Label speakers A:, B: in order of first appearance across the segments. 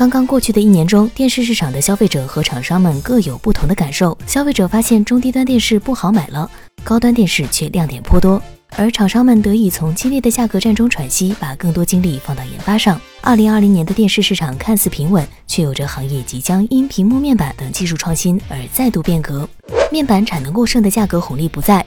A: 刚刚过去的一年中，电视市场的消费者和厂商们各有不同的感受。消费者发现中低端电视不好买了，高端电视却亮点颇多。而厂商们得以从激烈的价格战中喘息，把更多精力放到研发上。二零二零年的电视市场看似平稳，却有着行业即将因屏幕面板等技术创新而再度变革。面板产能过剩的价格红利不在。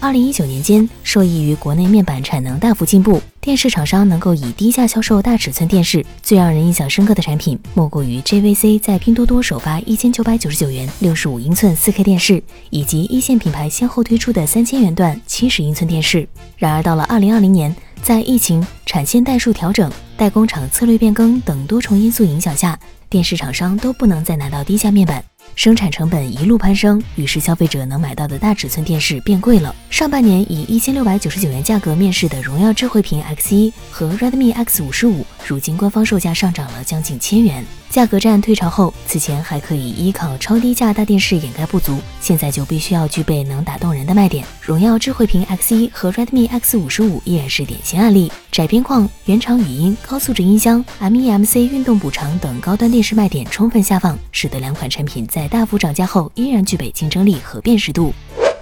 A: 二零一九年间，受益于国内面板产能大幅进步，电视厂商能够以低价销售大尺寸电视。最让人印象深刻的产品，莫过于 JVC 在拼多多首发一千九百九十九元六十五英寸四 K 电视，以及一线品牌先后推出的三千元段七十英寸电视。然而，到了二零二零年，在疫情、产线代数调整、代工厂策略变更等多重因素影响下，电视厂商都不能再拿到低价面板。生产成本一路攀升，于是消费者能买到的大尺寸电视变贵了。上半年以一千六百九十九元价格面世的荣耀智慧屏 X 一和 Redmi X 五十五，如今官方售价上涨了将近千元。价格战退潮后，此前还可以依靠超低价大电视掩盖不足，现在就必须要具备能打动人的卖点。荣耀智慧屏 X 一和 Redmi X 五十五依然是典型案例，窄边框、原厂语音、高素质音箱、MEMC 运动补偿等高端电视卖点充分下放，使得两款产品在大幅涨价后依然具备竞争力和辨识度。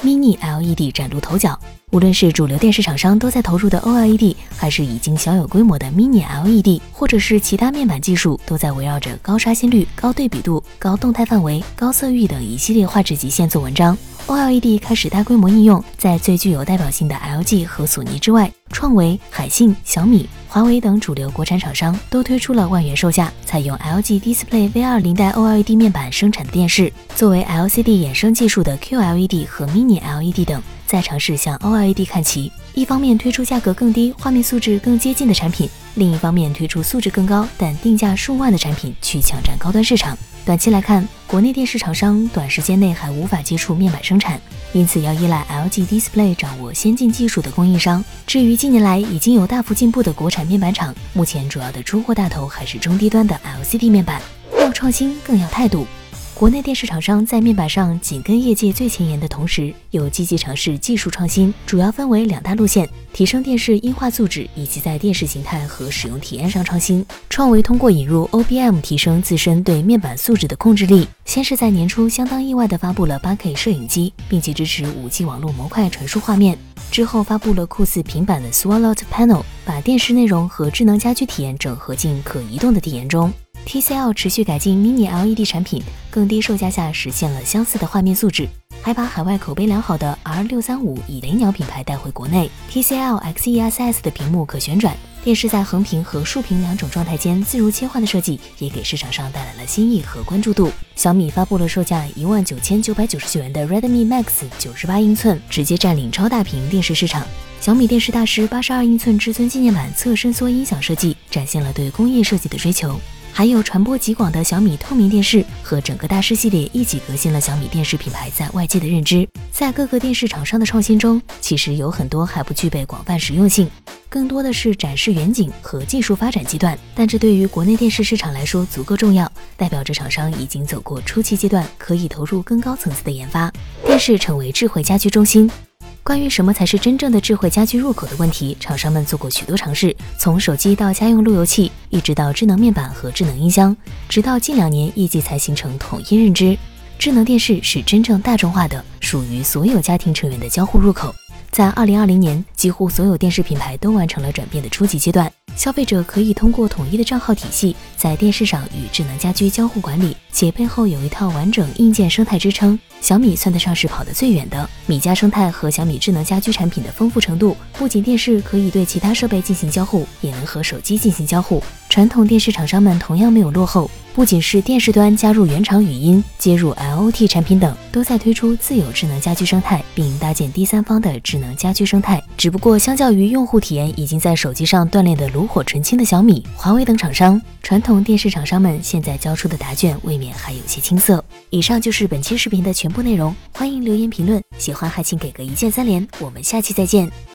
A: Mini LED 崭露头角。无论是主流电视厂商都在投入的 OLED，还是已经小有规模的 Mini LED，或者是其他面板技术，都在围绕着高刷新率、高对比度、高动态范围、高色域等一系列画质极限做文章。OLED 开始大规模应用，在最具有代表性的 LG 和索尼之外，创维、海信、小米、华为等主流国产厂商都推出了万元售价、采用 LG Display V2 零代 OLED 面板生产的电视。作为 LCD 衍生技术的 QLED 和 Mini LED 等。在尝试向 OLED 看齐，一方面推出价格更低、画面素质更接近的产品，另一方面推出素质更高但定价数万的产品去抢占高端市场。短期来看，国内电视厂商短时间内还无法接触面板生产，因此要依赖 LG Display 掌握先进技术的供应商。至于近年来已经有大幅进步的国产面板厂，目前主要的出货大头还是中低端的 LCD 面板。要创新，更要态度。国内电视厂商在面板上紧跟业界最前沿的同时，又积极尝试技术创新，主要分为两大路线：提升电视音画素质，以及在电视形态和使用体验上创新。创维通过引入 OBM 提升自身对面板素质的控制力，先是在年初相当意外地发布了 8K 摄影机，并且支持 5G 网络模块传输画面。之后发布了酷似平板的 Swallowed Panel，把电视内容和智能家居体验整合进可移动的体验中。TCL 持续改进 Mini LED 产品，更低售价下实现了相似的画面素质，还把海外口碑良好的 R 六三五以雷鸟品牌带回国内。TCL XESS 的屏幕可旋转，电视在横屏和竖屏两种状态间自如切换的设计，也给市场上带来了新意和关注度。小米发布了售价一万九千九百九十九元的 Redmi Max 九十八英寸，直接占领超大屏电视市场。小米电视大师八十二英寸至尊纪念版侧伸缩音响设计，展现了对工业设计的追求。还有传播极广的小米透明电视和整个大师系列一起革新了小米电视品牌在外界的认知。在各个电视厂商的创新中，其实有很多还不具备广泛实用性，更多的是展示远景和技术发展阶段。但这对于国内电视市场来说足够重要，代表着厂商已经走过初期阶段，可以投入更高层次的研发。电视成为智慧家居中心。关于什么才是真正的智慧家居入口的问题，厂商们做过许多尝试，从手机到家用路由器，一直到智能面板和智能音箱，直到近两年业界才形成统一认知：智能电视是真正大众化的，属于所有家庭成员的交互入口。在二零二零年，几乎所有电视品牌都完成了转变的初级阶段。消费者可以通过统一的账号体系，在电视上与智能家居交互管理，且背后有一套完整硬件生态支撑。小米算得上是跑得最远的。米家生态和小米智能家居产品的丰富程度，不仅电视可以对其他设备进行交互，也能和手机进行交互。传统电视厂商们同样没有落后。不仅是电视端加入原厂语音、接入 LOT 产品等，都在推出自有智能家居生态，并搭建第三方的智能家居生态。只不过，相较于用户体验已经在手机上锻炼的炉火纯青的小米、华为等厂商，传统电视厂商们现在交出的答卷未免还有些青涩。以上就是本期视频的全部内容，欢迎留言评论，喜欢还请给个一键三连，我们下期再见。